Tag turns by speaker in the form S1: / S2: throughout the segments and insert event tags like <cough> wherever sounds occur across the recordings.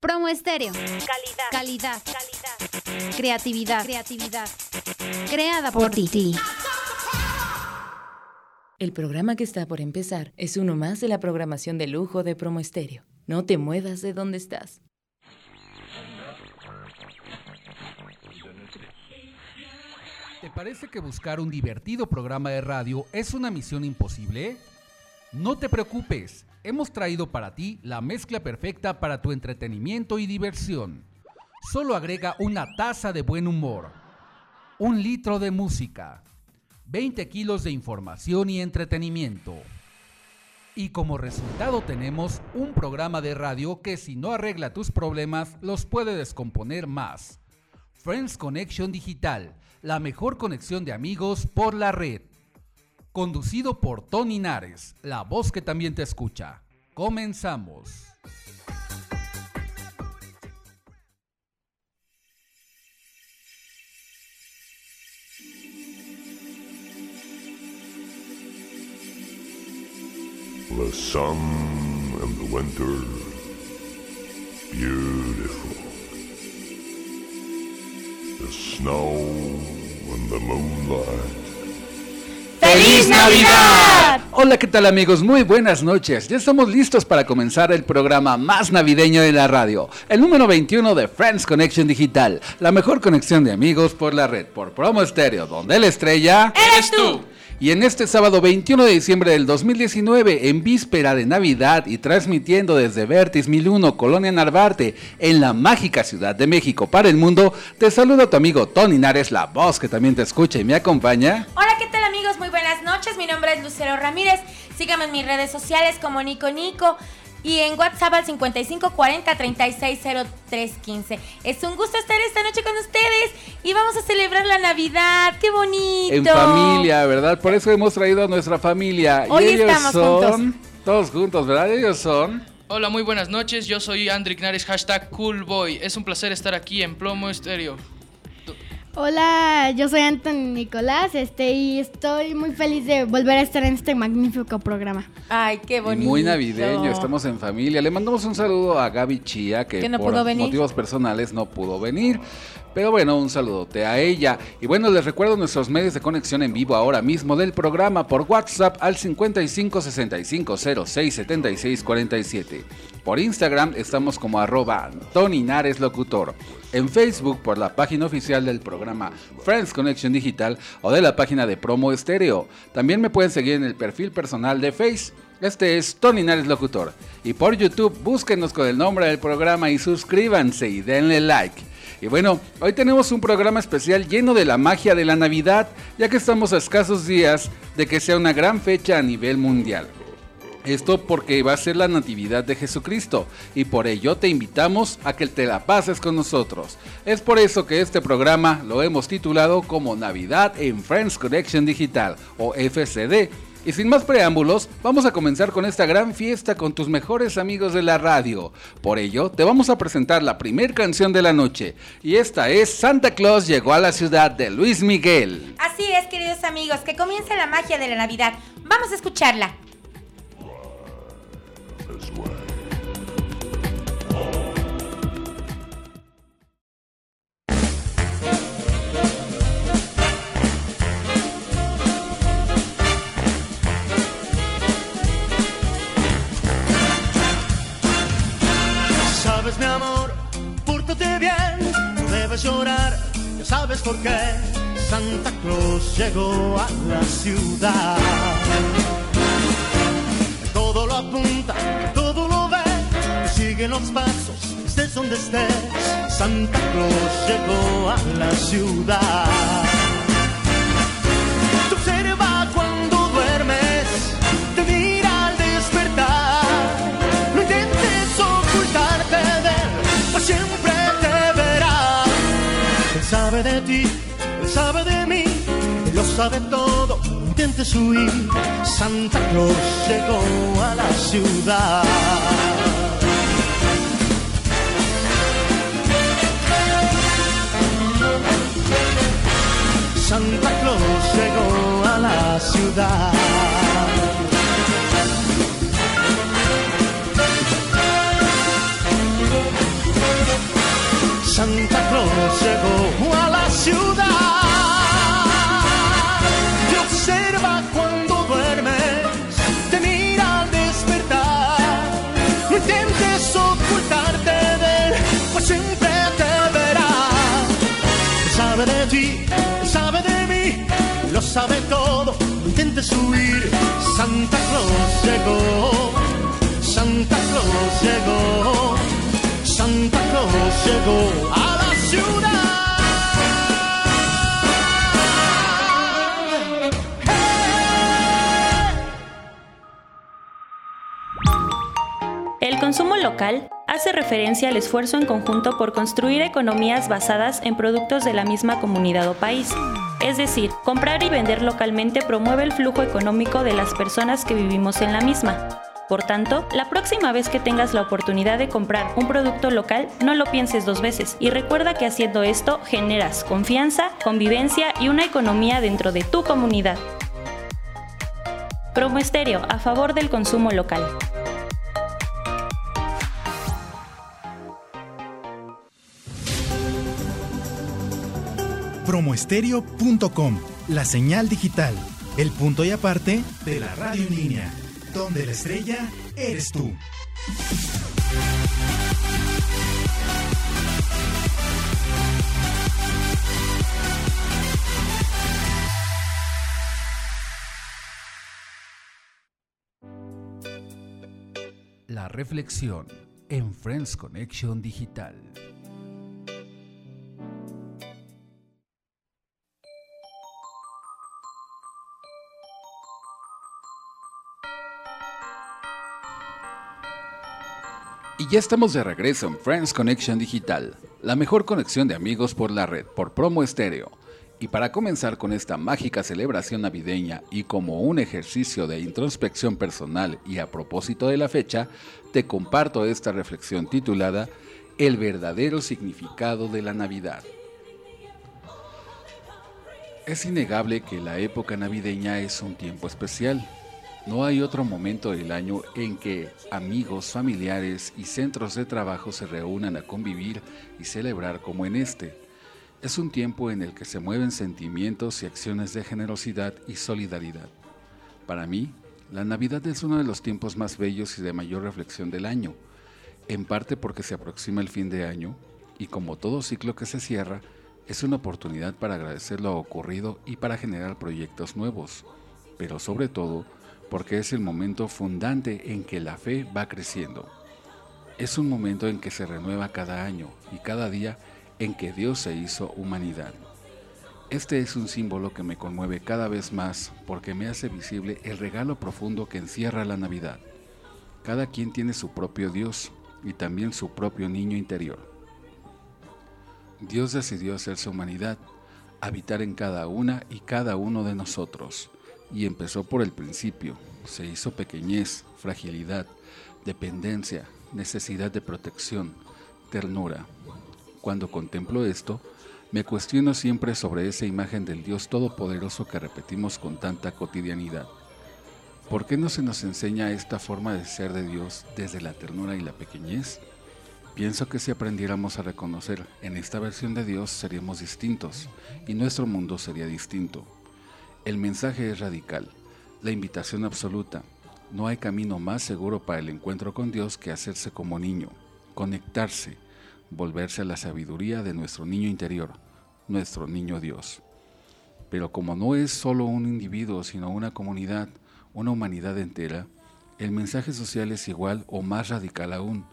S1: Promo estéreo.
S2: Calidad.
S1: Calidad.
S2: Calidad.
S1: Creatividad. Creatividad. Creada por ti.
S3: El programa que está por empezar es uno más de la programación de lujo de Promo Estéreo. No te muevas de donde estás.
S4: ¿Te parece que buscar un divertido programa de radio es una misión imposible? No te preocupes, hemos traído para ti la mezcla perfecta para tu entretenimiento y diversión. Solo agrega una taza de buen humor, un litro de música, 20 kilos de información y entretenimiento. Y como resultado tenemos un programa de radio que si no arregla tus problemas los puede descomponer más. Friends Connection Digital, la mejor conexión de amigos por la red. Conducido por Tony Nares, la voz que también te escucha. Comenzamos.
S5: The sun and the winter, beautiful. The snow and the moonlight.
S2: ¡Feliz Navidad!
S4: Hola, ¿qué tal amigos? Muy buenas noches. Ya estamos listos para comenzar el programa más navideño de la radio, el número 21 de Friends Connection Digital, la mejor conexión de amigos por la red, por promo estéreo, donde la estrella
S2: ¡Eres tú!
S4: Y en este sábado 21 de diciembre del 2019, en víspera de Navidad y transmitiendo desde Vertis 1001, Colonia Narvarte, en la mágica Ciudad de México para el mundo, te saluda tu amigo Tony Nares, la voz que también te escucha y me acompaña.
S6: Hola, ¿qué tal amigos? Muy buenas noches. Mi nombre es Lucero Ramírez. Síganme en mis redes sociales como Nico Nico y en WhatsApp al 5540 360315. Es un gusto estar esta noche con ustedes y vamos a celebrar la Navidad. ¡Qué bonito!
S4: En familia, ¿verdad? Por eso hemos traído a nuestra familia.
S6: Hoy
S4: y ellos
S6: estamos
S4: son
S6: juntos.
S4: todos juntos, ¿verdad? Ellos son
S7: Hola, muy buenas noches. Yo soy Andrick Nares, hashtag Coolboy. Es un placer estar aquí en Plomo Estéreo.
S8: Hola, yo soy Anton Nicolás este, y estoy muy feliz de volver a estar en este magnífico programa.
S6: Ay, qué
S4: y
S6: bonito.
S4: muy navideño, estamos en familia. Le mandamos un saludo a Gaby Chía, que,
S6: Que no
S4: por
S6: pudo venir.
S4: motivos personales no pudo venir. Pero bueno, un saludote a ella. Y bueno, les recuerdo nuestros medios de conexión en vivo ahora mismo del programa por WhatsApp al 55 65 06 76 47. Por Instagram estamos como arroba Tony Nares Locutor. En Facebook por la página oficial del programa Friends Connection Digital o de la página de Promo Estéreo. También me pueden seguir en el perfil personal de Face. Este es Tony Nares Locutor. Y por YouTube búsquenos con el nombre del programa y suscríbanse y denle like. Y bueno, hoy tenemos un programa especial lleno de la magia de la Navidad, ya que estamos a escasos días de que sea una gran fecha a nivel mundial. Esto porque va a ser la Natividad de Jesucristo y por ello te invitamos a que te la pases con nosotros. Es por eso que este programa lo hemos titulado como Navidad en Friends Connection Digital o FCD. Y sin más preámbulos, vamos a comenzar con esta gran fiesta con tus mejores amigos de la radio. Por ello, te vamos a presentar la primer canción de la noche. Y esta es Santa Claus llegó a la ciudad de Luis Miguel.
S6: Así es, queridos amigos, que comience la magia de la Navidad. Vamos a escucharla.
S9: Ciudad. Todo lo apunta, todo lo ve, sigue los pasos, estés donde estés. Santa Claus llegó a la ciudad. Te observa cuando duermes, te mira al despertar. No intentes ocultarte de él, pues siempre te verá. Él sabe de ti, él sabe de mí, él lo sabe todo. Huir, Santa Claus llegó a la ciudad. Santa Claus llegó a la ciudad.
S10: Santa Claus llegó a la ciudad. Sabe de ti, sabe de mí, lo sabe todo. No intentes huir. Santa Claus llegó, Santa Claus llegó, Santa Claus llegó a la ciudad.
S2: El consumo local hace referencia al esfuerzo en conjunto por construir economías basadas en productos de la misma comunidad o país. Es decir, comprar y vender localmente promueve el flujo económico de las personas que vivimos en la misma. Por tanto, la próxima vez que tengas la oportunidad de comprar un producto local, no lo pienses dos veces y recuerda que haciendo esto generas confianza, convivencia y una economía dentro de tu comunidad. Promo Estéreo, a favor del consumo local.
S11: Promoestereo.com, la señal digital, el punto y aparte de la radio en línea, donde la estrella eres tú.
S4: La reflexión en Friends Connection Digital. Y ya estamos de regreso en Friends Connection Digital, la mejor conexión de amigos por la red, por promo estéreo. Y para comenzar con esta mágica celebración navideña y como un ejercicio de introspección personal y a propósito de la fecha, te comparto esta reflexión titulada El verdadero significado de la Navidad. Es innegable que la época navideña es un tiempo especial. No hay otro momento del año en que amigos, familiares y centros de trabajo se reúnan a convivir y celebrar como en este. Es un tiempo en el que se mueven sentimientos y acciones de generosidad y solidaridad. Para mí, la Navidad es uno de los tiempos más bellos y de mayor reflexión del año, en parte porque se aproxima el fin de año y como todo ciclo que se cierra, es una oportunidad para agradecer lo ocurrido y para generar proyectos nuevos, pero sobre todo porque es el momento fundante en que la fe va creciendo. Es un momento en que se renueva cada año y cada día en que Dios se hizo humanidad. Este es un símbolo que me conmueve cada vez más porque me hace visible el regalo profundo que encierra la Navidad. Cada quien tiene su propio Dios y también su propio niño interior. Dios decidió hacerse humanidad, habitar en cada una y cada uno de nosotros, y empezó por el principio. Se hizo pequeñez, fragilidad, dependencia, necesidad de protección, ternura. Cuando contemplo esto, me cuestiono siempre sobre esa imagen del Dios Todopoderoso que repetimos con tanta cotidianidad. ¿Por qué no se nos enseña esta forma de ser de Dios desde la ternura y la pequeñez? Pienso que si aprendiéramos a reconocer en esta versión de Dios seríamos distintos y nuestro mundo sería distinto. El mensaje es radical, la invitación absoluta. No hay camino más seguro para el encuentro con Dios que hacerse como niño, conectarse, volverse a la sabiduría de nuestro niño interior, nuestro niño Dios. Pero como no es solo un individuo, sino una comunidad, una humanidad entera, el mensaje social es igual o más radical aún.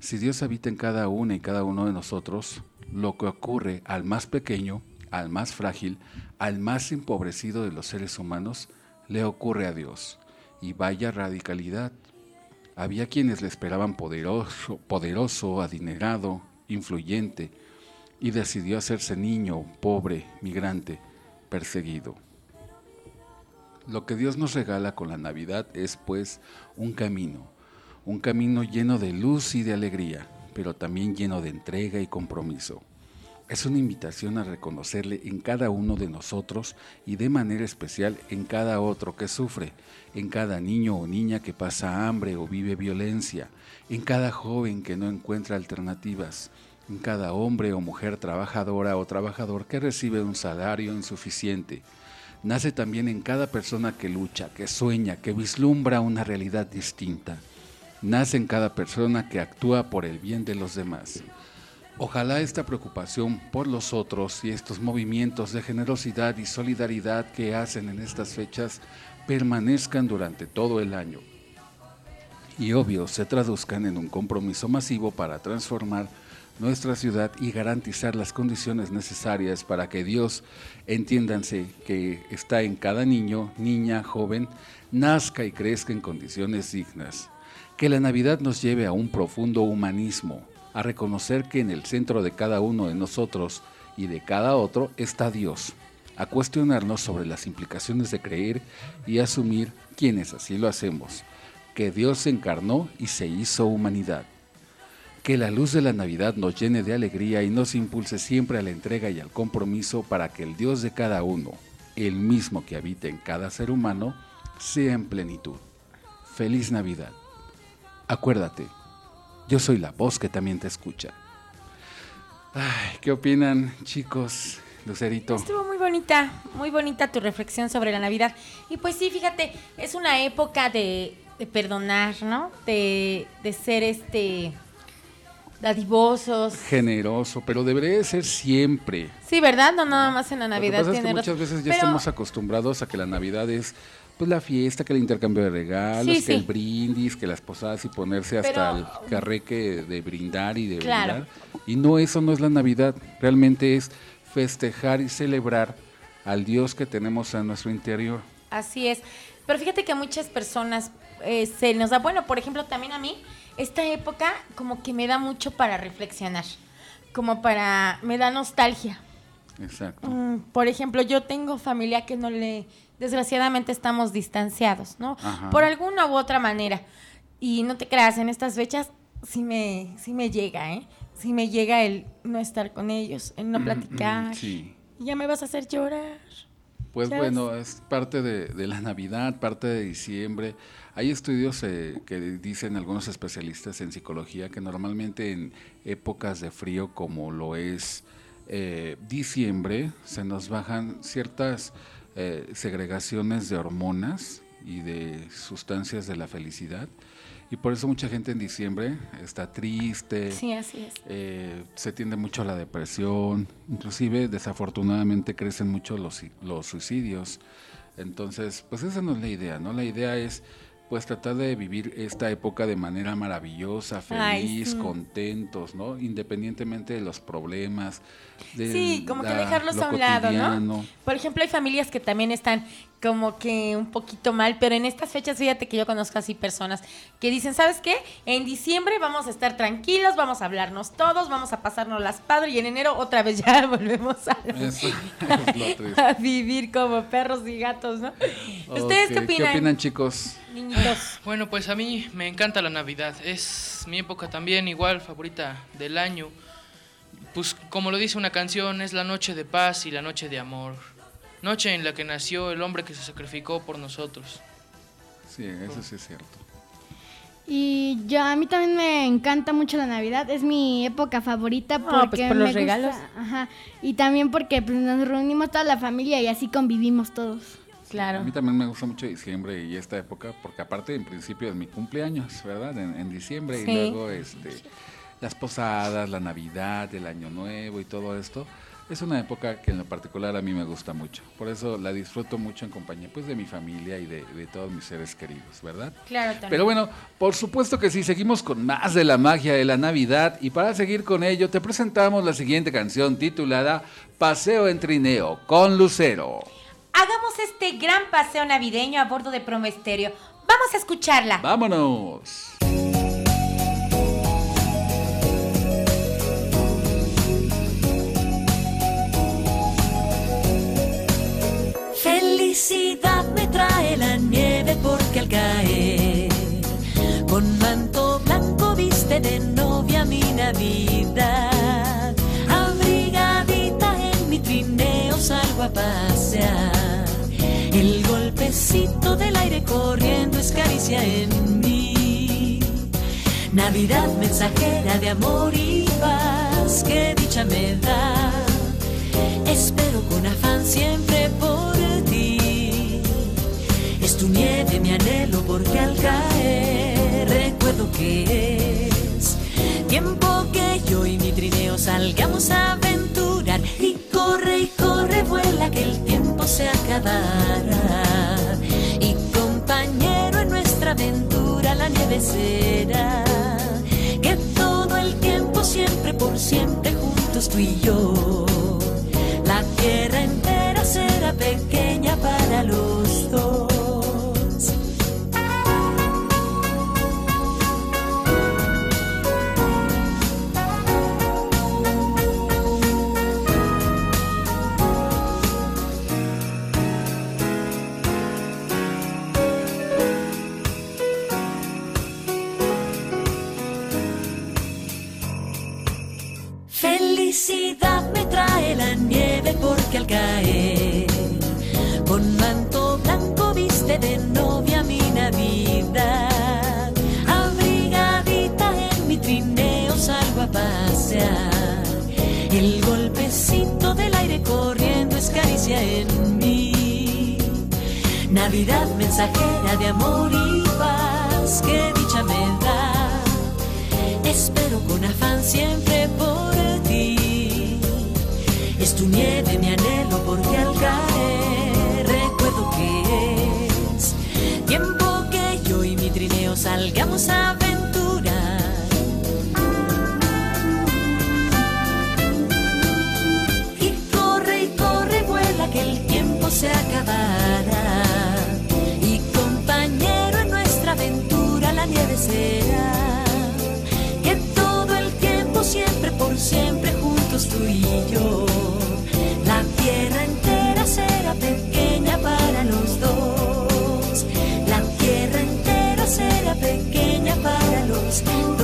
S4: Si Dios habita en cada una y cada uno de nosotros, lo que ocurre al más pequeño, al más frágil, al más empobrecido de los seres humanos, le ocurre a Dios. Y vaya radicalidad. Había quienes le esperaban poderoso, adinerado, influyente, y decidió hacerse niño, pobre, migrante, perseguido. Lo que Dios nos regala con la Navidad es pues un camino, un camino lleno de luz y de alegría, pero también lleno de entrega y compromiso. Es una invitación a reconocerle en cada uno de nosotros y de manera especial en cada otro que sufre, en cada niño o niña que pasa hambre o vive violencia, en cada joven que no encuentra alternativas, en cada hombre o mujer trabajadora o trabajador que recibe un salario insuficiente. Nace también en cada persona que lucha, que sueña, que vislumbra una realidad distinta. Nace en cada persona que actúa por el bien de los demás. Ojalá esta preocupación por los otros y estos movimientos de generosidad y solidaridad que hacen en estas fechas permanezcan durante todo el año. Y obvio, se traduzcan en un compromiso masivo para transformar nuestra ciudad y garantizar las condiciones necesarias para que Dios, entiéndanse, que está en cada niño, niña, joven, nazca y crezca en condiciones dignas. Que la Navidad nos lleve a un profundo humanismo, a reconocer que en el centro de cada uno de nosotros y de cada otro está Dios, a cuestionarnos sobre las implicaciones de creer y asumir quienes así lo hacemos, que Dios se encarnó y se hizo humanidad. Que la luz de la Navidad nos llene de alegría y nos impulse siempre a la entrega y al compromiso para que el Dios de cada uno, el mismo que habita en cada ser humano, sea en plenitud. Feliz Navidad. Acuérdate, yo soy la voz que también te escucha. Ay, ¿qué opinan, chicos? Lucerito.
S6: Estuvo muy bonita, muy bonita tu reflexión sobre la Navidad. Y pues sí, fíjate, es una época de, de perdonar, ¿no? De, de ser este dadivosos.
S4: Generoso, pero debería de ser siempre.
S6: Sí, ¿verdad? No nada más en la
S4: Lo que
S6: Navidad.
S4: pasa es que muchas veces ya
S6: Pero-
S4: estamos acostumbrados a que la Navidad es pues la fiesta, que el intercambio de regalos,
S6: Sí,
S4: que
S6: sí.
S4: el brindis, que las posadas y ponerse hasta
S6: Pero-
S4: el carreque de brindar y de
S6: Claro.
S4: brindar. Y no, eso no es la Navidad. Realmente es festejar y celebrar al Dios que tenemos en nuestro interior.
S6: Así es. Pero fíjate que a muchas personas eh, se nos da, bueno, por ejemplo, también a mí, esta época como que me da mucho para reflexionar, como para, me da nostalgia.
S4: Exacto.
S6: Mm, por ejemplo, yo tengo familia que no le, desgraciadamente estamos distanciados, ¿no?
S4: Ajá.
S6: Por alguna u otra manera. Y no te creas, en estas fechas sí me, sí me llega, ¿eh? Sí me llega el no estar con ellos, el no platicar.
S4: Sí.
S6: Y ya me vas a hacer llorar.
S4: Pues bueno, es parte de, de la Navidad, parte de diciembre. Hay estudios eh, que dicen algunos especialistas en psicología que normalmente en épocas de frío como lo es eh, diciembre se nos bajan ciertas eh, segregaciones de hormonas y de sustancias de la felicidad. Y por eso mucha gente en diciembre está triste,
S6: Sí, así es.
S4: eh, se tiende mucho a la depresión, inclusive desafortunadamente crecen mucho los, los suicidios. Entonces, pues esa no es la idea, ¿no? La idea es pues tratar de vivir esta época de manera maravillosa,
S6: Ay,
S4: feliz,
S6: sí.
S4: contentos, ¿no? Independientemente de los problemas. De
S6: Sí, como que dejarlos
S4: lo
S6: a un lado, ¿no? Por ejemplo, hay familias que también están como que un poquito mal, pero en estas fechas, fíjate que yo conozco así personas que dicen, ¿sabes qué? En diciembre vamos a estar tranquilos, vamos a hablarnos todos, vamos a pasarnos las padres y en enero otra vez <laughs> ya volvemos a,
S4: Eso <laughs> es lo triste.
S6: a vivir como perros y gatos, ¿no? ¿Ustedes qué opinan?
S4: ¿Qué opinan, chicos?
S6: Niñitos.
S7: Bueno, pues a mí me encanta la Navidad. Es mi época también igual favorita del año. Pues como lo dice una canción, es la noche de paz y la noche de amor. Noche en la que nació el hombre que se sacrificó por nosotros.
S4: Sí, eso sí es cierto.
S8: Y yo, a mí también me encanta mucho la Navidad, es mi época favorita
S6: Ah,
S8: porque
S6: pues por los
S8: me gusta-
S6: regalos.
S8: ajá, y también porque pues, nos reunimos toda la familia y así convivimos todos.
S4: A
S6: Claro.
S4: mí también me gusta mucho diciembre y esta época, porque aparte en principio es mi cumpleaños, ¿verdad? En, en diciembre
S6: Sí.
S4: y luego este, las posadas, la Navidad, el Año Nuevo y todo esto. Es una época que en lo particular a mí me gusta mucho. Por eso la disfruto mucho en compañía pues, de mi familia y de, de todos mis seres queridos, ¿verdad?
S6: Claro, también.
S4: Pero bueno, por supuesto que sí, seguimos con más de la magia de la Navidad y para seguir con ello te presentamos la siguiente canción titulada Paseo en Trineo con Lucero.
S6: Hagamos este gran paseo navideño a bordo de Promo Estéreo. Vamos a escucharla.
S4: ¡Vámonos!
S12: Felicidad me trae la nieve porque al caer con manto blanco viste de novia mi Navidad. Abrigadita en mi trineo salgo a pasear. El golpecito del aire corriendo es caricia en mí. Navidad mensajera de amor y paz. que dicha me da. Espero con afán siempre por nieve mi anhelo porque al caer recuerdo que es tiempo que yo y mi trineo salgamos a aventurar. Y corre y corre vuela que el tiempo se acabará. Y compañero en nuestra aventura la nieve será. Que todo el tiempo siempre por siempre juntos tú y yo. La tierra entera será pequeña para los Felicidad me trae la nieve porque al caer con manto blanco viste de novia mi Navidad. Abrigadita en mi trineo salgo a pasear. El golpecito del aire corriendo es caricia en mí. Navidad mensajera de amor y paz que dicha me da. Espero con afán siempre por tu nieve mi anhelo porque al caer recuerdo que es tiempo que yo y mi trineo salgamos a aventurar. Y corre y corre, vuela que el tiempo se acabará. Y compañero en nuestra aventura la nieve será. Que todo el tiempo siempre por siempre juntos tú y yo. Para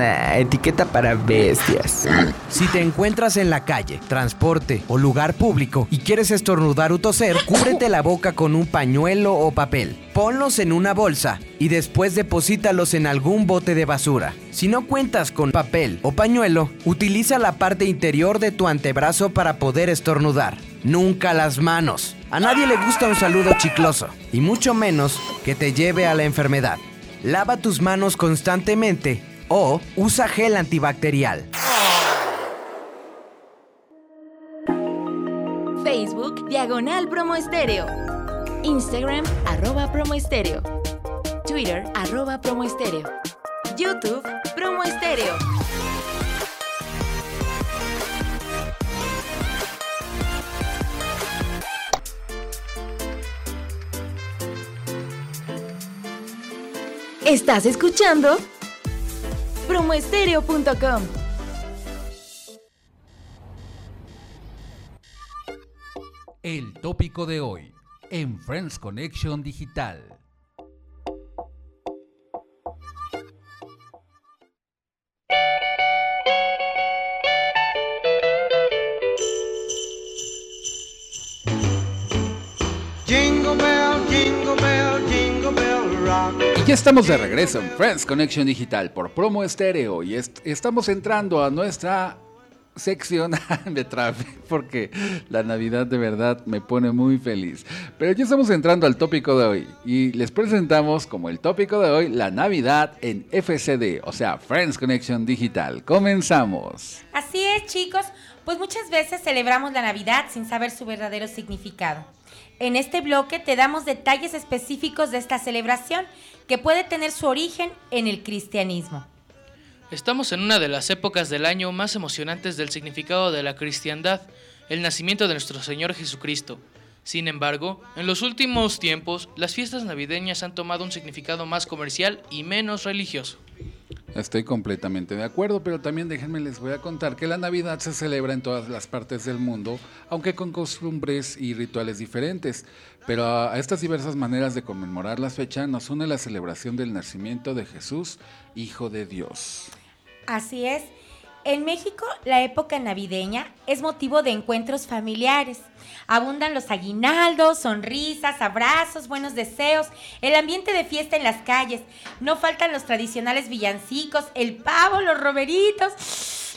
S13: Etiqueta para bestias.
S14: Si te encuentras en la calle, transporte o lugar público y quieres estornudar o toser, cúbrete la boca con un pañuelo o papel. Ponlos en una bolsa y después deposítalos en algún bote de basura. Si no cuentas con papel o pañuelo, utiliza la parte interior de tu antebrazo para poder estornudar. Nunca las manos. A nadie le gusta un saludo chicloso, y mucho menos que te lleve a la enfermedad. Lava tus manos constantemente o usa gel antibacterial.
S3: Facebook Diagonal Promo Estéreo. Instagram arroba Promo Estéreo. Twitter arroba Promo Estéreo. YouTube Promo Estéreo. Estás escuchando promoestereo.com.
S4: El tópico de hoy en Friends Connection Digital. Ya estamos de regreso en Friends Connection Digital por Promo Estéreo y est- estamos entrando a nuestra sección <laughs> de tráfico porque la Navidad de verdad me pone muy feliz. Pero ya estamos entrando al tópico de hoy y les presentamos como el tópico de hoy la Navidad en FCD, o sea, Friends Connection Digital. Comenzamos.
S6: Así es, chicos, pues muchas veces celebramos la Navidad sin saber su verdadero significado. En este bloque te damos detalles específicos de esta celebración que puede tener su origen en el cristianismo.
S7: Estamos en una de las épocas del año más emocionantes del significado de la cristiandad, el nacimiento de nuestro Señor Jesucristo. Sin embargo, en los últimos tiempos, las fiestas navideñas han tomado un significado más comercial y menos religioso.
S4: Estoy completamente de acuerdo, pero también déjenme les voy a contar que la Navidad se celebra en todas las partes del mundo, aunque con costumbres y rituales diferentes. Pero a estas diversas maneras de conmemorar la fecha nos une la celebración del nacimiento de Jesús, Hijo de Dios.
S6: Así es. En México, la época navideña es motivo de encuentros familiares. Abundan los aguinaldos, sonrisas, abrazos, buenos deseos, el ambiente de fiesta en las calles. No faltan los tradicionales villancicos, el pavo, los romeritos,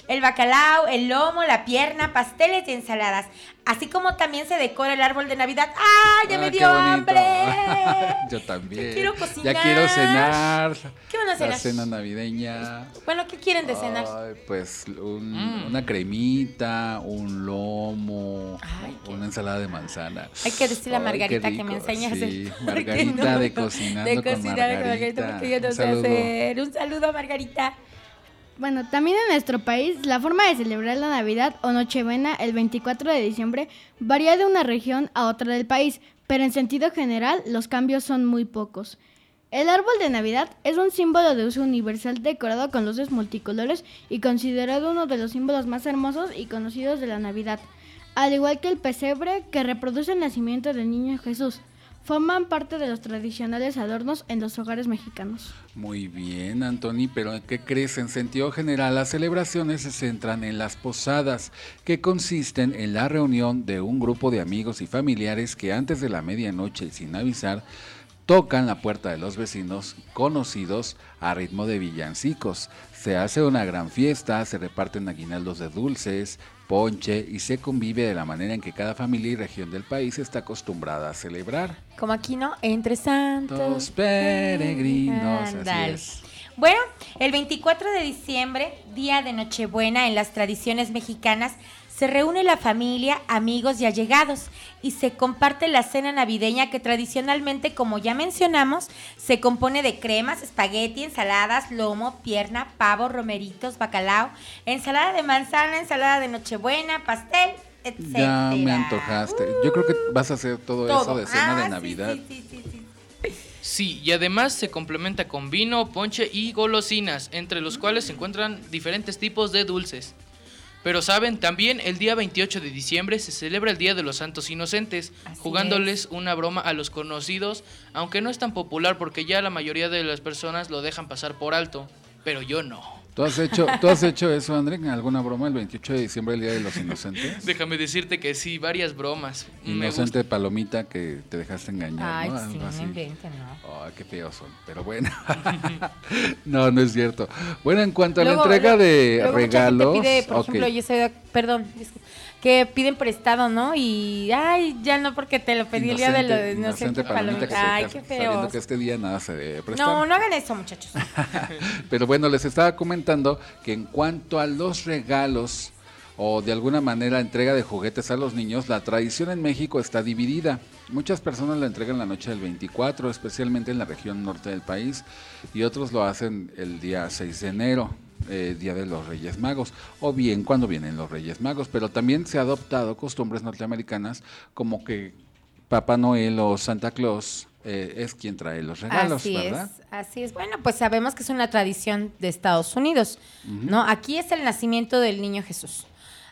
S6: el bacalao, el lomo, la pierna, pasteles y ensaladas. Así como también se decora el árbol de Navidad. ¡Ah, ya
S4: Ah,
S6: me dio hambre! <laughs>
S4: Yo también.
S6: Ya quiero cocinar.
S4: Ya quiero cenar.
S6: ¿Qué van a
S4: La
S6: cenar?
S4: cena navideña.
S6: Bueno, ¿qué quieren de cenar?
S4: Ay, pues un-
S6: Mm.
S4: una cremita, un lomo, una ensalada de manzana.
S6: Hay que decirle a
S4: Ay,
S6: Margarita que me hacer.
S4: sí, <laughs> Margarita
S6: no-
S4: de cocinando
S6: de
S4: con
S6: cocinar con
S4: Margarita.
S6: porque yo no
S4: Un
S6: sé
S4: saludo.
S6: hacer. Un saludo a Margarita.
S8: Bueno, también en nuestro país la forma de celebrar la Navidad o Nochebuena el 24 de diciembre varía de una región a otra del país, pero en sentido general los cambios son muy pocos. El árbol de Navidad es un símbolo de uso universal decorado con luces multicolores y considerado uno de los símbolos más hermosos y conocidos de la Navidad, al igual que el pesebre que reproduce el nacimiento del niño Jesús. Forman parte de los tradicionales adornos en los hogares mexicanos.
S4: Muy bien, Anthony, pero ¿qué crees? En sentido general, las celebraciones se centran en las posadas, que consisten en la reunión de un grupo de amigos y familiares que antes de la medianoche sin avisar, tocan la puerta de los vecinos conocidos a ritmo de villancicos. Se hace una gran fiesta, se reparten aguinaldos de dulces, ponche y se convive de la manera en que cada familia y región del país está acostumbrada a celebrar.
S6: Como aquí, ¿no? Entre santos.
S4: Los peregrinos, así es.
S6: Bueno, el 24 de diciembre, día de Nochebuena en las tradiciones mexicanas, se reúne la familia, amigos y allegados y se comparte la cena navideña que tradicionalmente, como ya mencionamos, se compone de cremas, espagueti, ensaladas, lomo, pierna, pavo, romeritos, bacalao, ensalada de manzana, ensalada de Nochebuena, pastel, etc.
S4: Ya me antojaste. Yo creo que vas a hacer todo, eso de cena
S6: Ah,
S4: de
S6: sí,
S4: Navidad.
S6: sí, sí, sí, sí.
S7: Sí, y además se complementa con vino, ponche y golosinas, entre los cuales se encuentran diferentes tipos de dulces. Pero saben, también el día 28 de diciembre se celebra el Día de los Santos Inocentes, jugándoles una broma a los conocidos, aunque no es tan popular porque ya la mayoría de las personas lo dejan pasar por alto, pero yo no.
S4: ¿Tú has hecho, ¿tú has hecho eso, André, en alguna broma el 28 de diciembre, el Día de los Inocentes?
S7: Déjame decirte que sí, varias bromas.
S4: Inocente palomita que te dejaste engañar,
S6: Ay,
S4: ¿no?
S6: sí,
S4: así.
S6: ¿no?
S4: Ay, qué feos son, pero bueno. <laughs> no, no es cierto. Bueno, en cuanto a
S6: Luego-
S4: la entrega de
S6: luego mucha gente
S4: regalos,
S6: pide, por
S4: ok.
S6: ejemplo, yo soy, perdón, disculpa, que piden prestado, ¿no? Y, ay, ya no porque te lo pedí el día de lo de
S4: inocente
S6: inocente
S4: palomita que se
S6: Ay, qué
S4: sabiendo
S6: feo.
S4: que este día nada se debe prestar.
S6: No, no hagan eso, muchachos. <laughs>
S4: Pero bueno, les estaba comentando que en cuanto a los regalos o de alguna manera entrega de juguetes a los niños, la tradición en México está dividida. Muchas personas la entregan la noche del 24, especialmente en la región norte del país, y otros lo hacen el día 6 de enero, eh, Día de los Reyes Magos, o bien cuando vienen los Reyes Magos. Pero también se ha adoptado costumbres norteamericanas como que Papá Noel o Santa Claus eh, es quien trae los regalos,
S6: así
S4: ¿verdad?
S6: es, así es. Bueno, pues sabemos que es una tradición de Estados Unidos, ¿no? Aquí es el nacimiento del niño Jesús.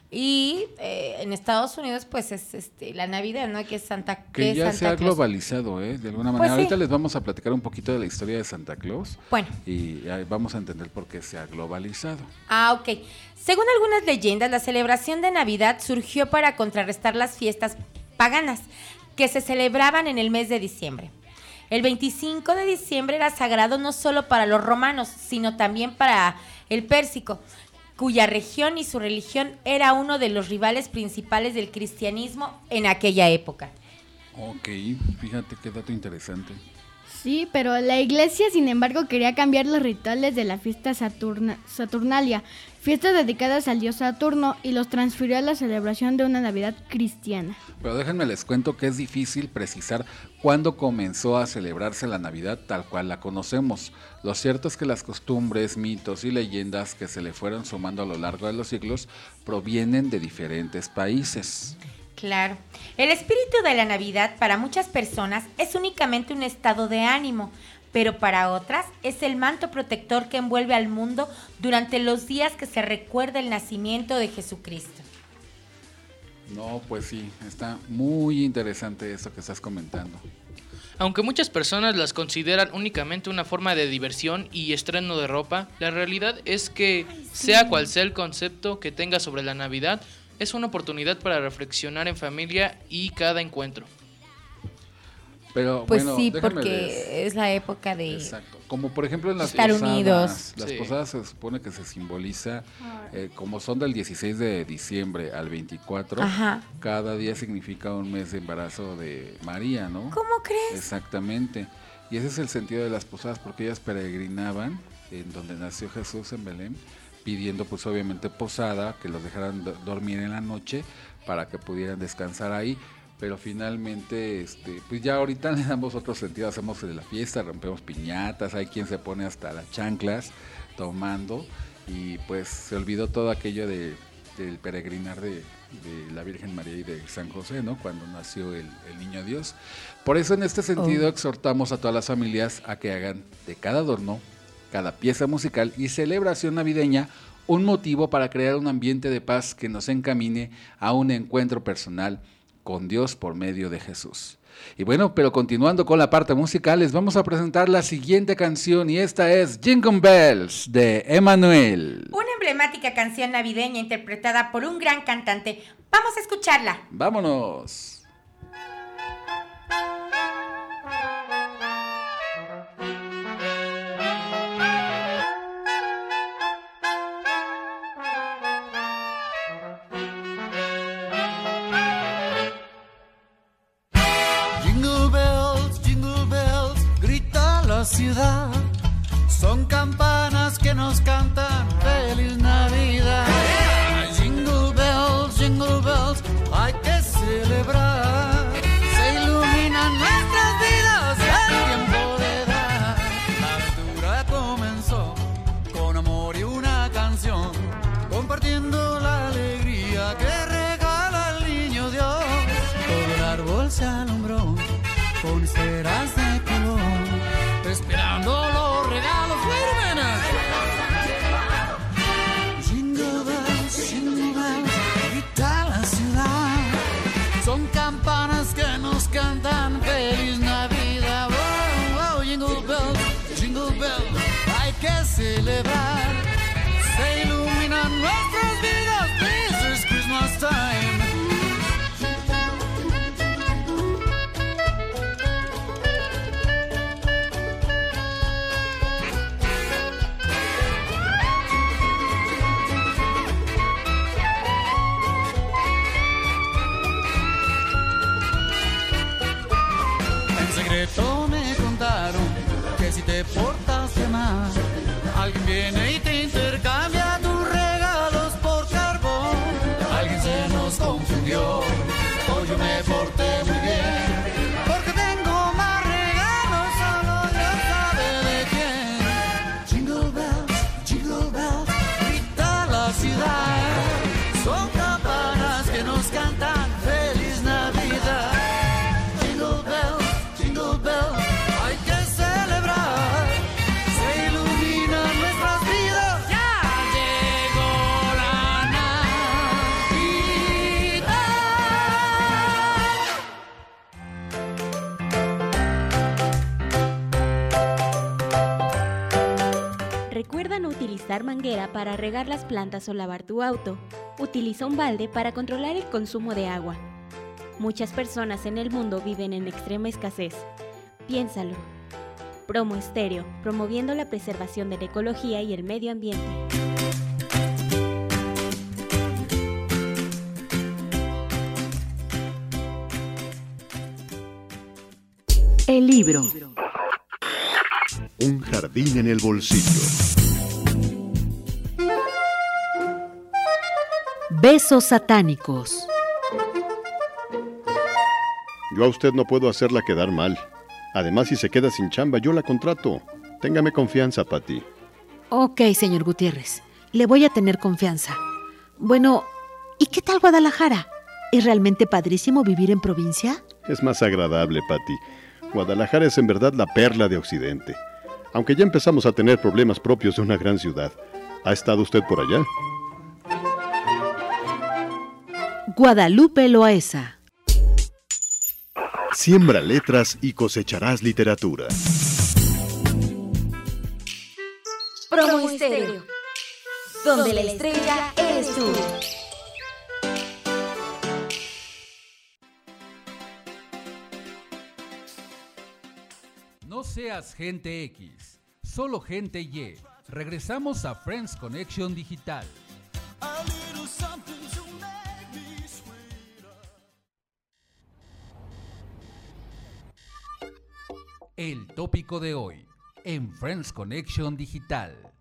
S6: Y eh, en Estados Unidos, pues es este, la Navidad, ¿no? Que es Santa
S4: Que
S6: que
S4: ya
S6: Santa
S4: se ha
S6: Claus.
S4: globalizado, ¿eh? De alguna
S6: Pues
S4: manera.
S6: sí.
S4: Ahorita les vamos a platicar un poquito de la historia de Santa Claus.
S6: Bueno.
S4: Y vamos a entender por qué se ha globalizado.
S6: Ah, ok. Según algunas leyendas, la celebración de Navidad surgió para contrarrestar las fiestas paganas que se celebraban en el mes de diciembre. El 25 de diciembre era sagrado no solo para los romanos, sino también para el pérsico, cuya región y su religión era uno de los rivales principales del cristianismo en aquella época.
S4: Ok, fíjate qué dato interesante.
S8: Sí, pero la iglesia, sin embargo, quería cambiar los rituales de la fiesta Saturna- Saturnalia, fiestas dedicadas al dios Saturno, y los transfirió a la celebración de una Navidad cristiana.
S4: Pero déjenme les cuento que es difícil precisar cuándo comenzó a celebrarse la Navidad tal cual la conocemos. Lo cierto es que las costumbres, mitos y leyendas que se le fueron sumando a lo largo de los siglos provienen de diferentes países.
S6: Claro. El espíritu de la Navidad para muchas personas es únicamente un estado de ánimo, pero para otras es el manto protector que envuelve al mundo durante los días que se recuerda el nacimiento de Jesucristo.
S4: No, pues sí, está muy interesante esto que estás comentando.
S7: Aunque muchas personas las consideran únicamente una forma de diversión y estreno de ropa, la realidad es que, sea cual sea el concepto que tenga sobre la Navidad, es una oportunidad para reflexionar en familia y cada encuentro.
S4: Pero
S6: Pues
S4: bueno,
S6: sí, porque es la época de
S4: Exacto. Como por ejemplo en las
S6: estar
S4: posadas.
S6: unidos.
S4: Las
S7: Sí.
S4: posadas se supone que se simboliza, eh, como son del 16 de diciembre al 24,
S6: Ajá.
S4: cada día significa un mes de embarazo de María, ¿no?
S6: ¿Cómo crees?
S4: Exactamente. Y ese es el sentido de las posadas, porque ellas peregrinaban en donde nació Jesús en Belén, pidiendo pues obviamente posada, que los dejaran do- dormir en la noche para que pudieran descansar ahí. Pero finalmente, este, pues ya ahorita <laughs> le damos otro sentido, hacemos de la fiesta, rompemos piñatas, hay quien se pone hasta las chanclas tomando y pues se olvidó todo aquello de, del peregrinar de, de la Virgen María y de San José, ¿no? Cuando nació el, el niño Dios. Por eso en este sentido
S6: Oh.
S4: exhortamos a todas las familias a que hagan de cada adorno, cada pieza musical y celebración navideña un motivo para crear un ambiente de paz que nos encamine a un encuentro personal con Dios por medio de Jesús. Y bueno, pero continuando con la parte musical, les vamos a presentar la siguiente canción y esta es Jingle Bells de Emanuel.
S6: Una emblemática canción navideña interpretada por un gran cantante. Vamos a escucharla.
S4: Vámonos.
S10: Son campanas que nos cantan feliz Navidad. Celebrar. Grita la
S15: utilizar manguera para regar las plantas o lavar tu auto. Utiliza un balde para controlar el consumo de agua. Muchas personas en el mundo viven en extrema escasez. Piénsalo. Promo Estéreo, promoviendo la preservación de la ecología y el medio ambiente.
S16: El libro.
S17: Un jardín en el bolsillo.
S16: Besos satánicos.
S17: Yo a usted no puedo hacerla quedar mal. Además, si se queda sin chamba, yo la contrato. Téngame confianza, Patty.
S16: Ok, señor Gutiérrez. Le voy a tener confianza. Bueno, ¿y qué tal Guadalajara? ¿Es realmente padrísimo vivir en provincia?
S17: Es más agradable, Patty. Guadalajara es en verdad la perla de Occidente. Aunque ya empezamos a tener problemas propios de una gran ciudad. ¿Ha estado usted por allá?
S16: Guadalupe Loaesa.
S17: Siembra letras y cosecharás literatura.
S3: Promo Estéreo, donde la estrella eres tú.
S4: No seas gente X, solo gente Y. Regresamos a Friends Connection Digital. Tópico de hoy en Friends Connection Digital.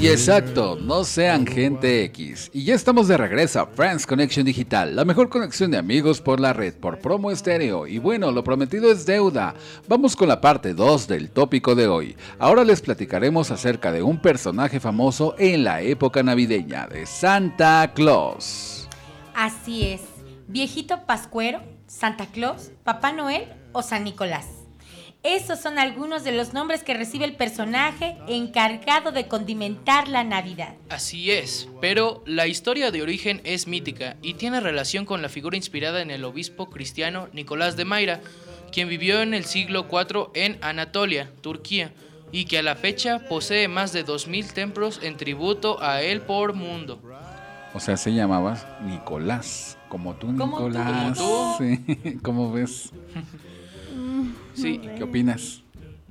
S4: Y exacto, no sean gente X. Y ya estamos de regreso a Friends Connection Digital, la mejor conexión de amigos por la red, por promo estéreo. Y bueno, lo prometido es deuda. Vamos con la parte 2 del tópico de hoy. Ahora les platicaremos acerca de un personaje famoso en la época navideña, de Santa Claus.
S6: Así es. Viejito Pascuero, Santa Claus, Papá Noel o San Nicolás. Esos son algunos de los nombres que recibe el personaje encargado de condimentar la Navidad.
S7: Así es, pero la historia de origen es mítica y tiene relación con la figura inspirada en el obispo cristiano Nicolás de Mayra, quien vivió en el siglo IV en Anatolia, Turquía, y que a la fecha posee más de 2.000 templos en tributo a él por mundo.
S4: O sea, se llamaba Nicolás, como tú,
S7: Como tú.
S4: Nicolás.
S7: Como tú. <laughs>
S4: Sí, ¿Cómo ves? <laughs>
S7: Sí.
S4: ¿Qué opinas?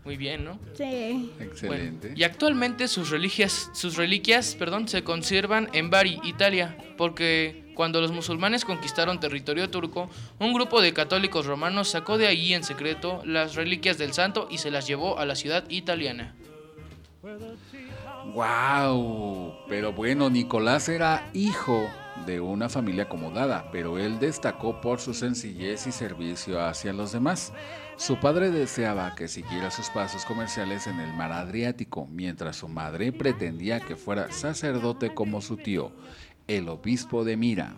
S7: Muy bien, ¿no?
S8: Sí.
S4: Excelente.
S7: Bueno, y actualmente sus reliquias, sus reliquias perdón, se conservan en Bari, Italia, porque cuando los musulmanes conquistaron territorio turco, un grupo de católicos romanos sacó de allí en secreto las reliquias del santo y se las llevó a la ciudad italiana.
S4: ¡Wow! Pero bueno, Nicolás era hijo de una familia acomodada, pero él destacó por su sencillez y servicio hacia los demás. Su padre deseaba que siguiera sus pasos comerciales en el mar Adriático, mientras su madre pretendía que fuera sacerdote como su tío, el obispo de Mira.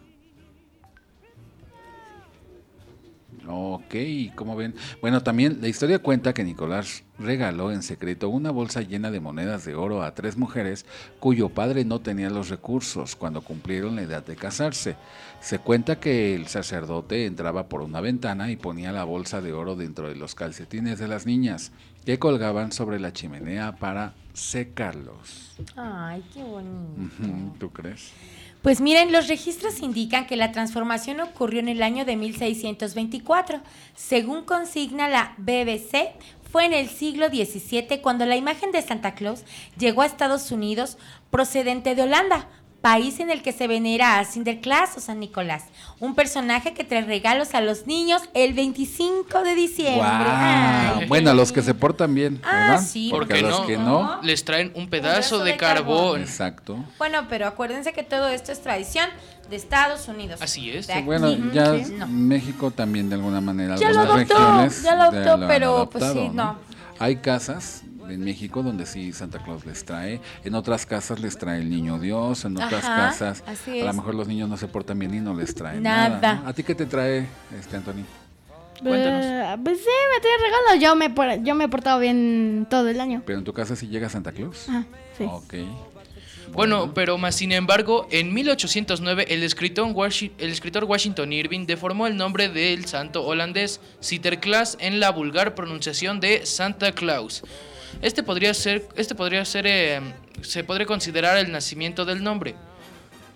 S4: Ok, ¿cómo ven? Bueno, también la historia cuenta que Nicolás regaló en secreto una bolsa llena de monedas de oro a tres mujeres cuyo padre no tenía los recursos cuando cumplieron la edad de casarse. Se cuenta que el sacerdote entraba por una ventana y ponía la bolsa de oro dentro de los calcetines de las niñas que colgaban sobre la chimenea para secarlos.
S6: Ay, qué bonito.
S4: ¿Tú crees?
S6: Pues miren, los registros indican que la transformación ocurrió en el año de 1624. Según consigna la BBC, fue en el siglo XVII cuando la imagen de Santa Claus llegó a Estados Unidos procedente de Holanda, país en el que se venera a Sinterklaas o San Nicolás, un personaje que trae regalos a los niños el 25 de diciembre. Ay,
S4: Bueno, a los que se portan bien,
S6: Ah,
S4: ¿verdad?
S6: sí,
S4: Porque a los
S7: no,
S4: que no.
S7: les traen un pedazo,
S6: pedazo
S7: de,
S6: de
S7: carbón.
S6: carbón.
S4: Exacto.
S6: Bueno, pero acuérdense que todo esto es tradición de Estados Unidos.
S7: Así es.
S6: Aquí,
S4: Bueno, ya
S6: no.
S4: México también de alguna manera,
S6: Ya lo adoptó, ya lo adoptó, pero, pues, sí, no.
S4: Hay casas en México donde sí Santa Claus les trae, en otras casas les trae el niño Dios, en otras
S6: Ajá,
S4: casas a lo mejor los niños no se portan bien y no les traen nada.
S6: Nada.
S4: ¿no? ¿A ti qué te trae, este Anthony? Cuéntanos.
S8: Eh, pues sí, me trae regalos. Yo me, por- yo me he portado bien todo el año.
S4: Pero en tu casa sí llega Santa Claus.
S8: Ah, sí.
S4: Ok.
S7: Bueno, pero más sin embargo, en 1809 el escritor, el escritor Washington Irving deformó el nombre del santo holandés Sinterklaas en la vulgar pronunciación de Santa Claus. Este podría ser, este podría ser, eh, se podría considerar el nacimiento del nombre.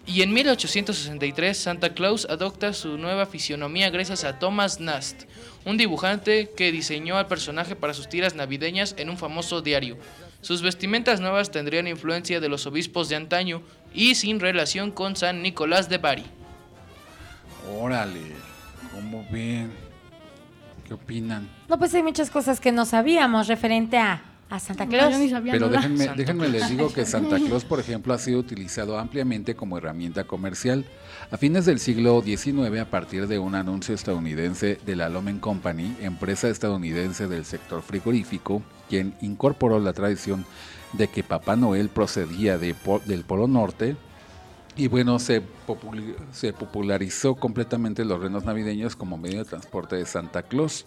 S7: Y en 1863 Santa Claus adopta su nueva fisionomía gracias a Thomas Nast, un dibujante que diseñó al personaje para sus tiras navideñas en un famoso diario. Sus vestimentas nuevas tendrían influencia de los obispos de antaño y sin relación con San Nicolás de Bari.
S4: Órale, ¿cómo ven? ¿Qué opinan?
S6: No, pues hay muchas cosas que no sabíamos referente a a Santa
S8: No,
S6: Claus.
S8: yo ni sabía
S4: Pero
S8: nada.
S4: déjenme,
S7: Santa
S4: déjenme
S7: Claus.
S4: les digo que Santa <laughs> Claus, por ejemplo, ha sido utilizado ampliamente como herramienta comercial. A fines del siglo XIX, a partir de un anuncio estadounidense de la Lomen Company, empresa estadounidense del sector frigorífico, quien incorporó la tradición de que Papá Noel procedía de del Polo Norte, y bueno, se, populi- se popularizó completamente los renos navideños como medio de transporte de Santa Claus.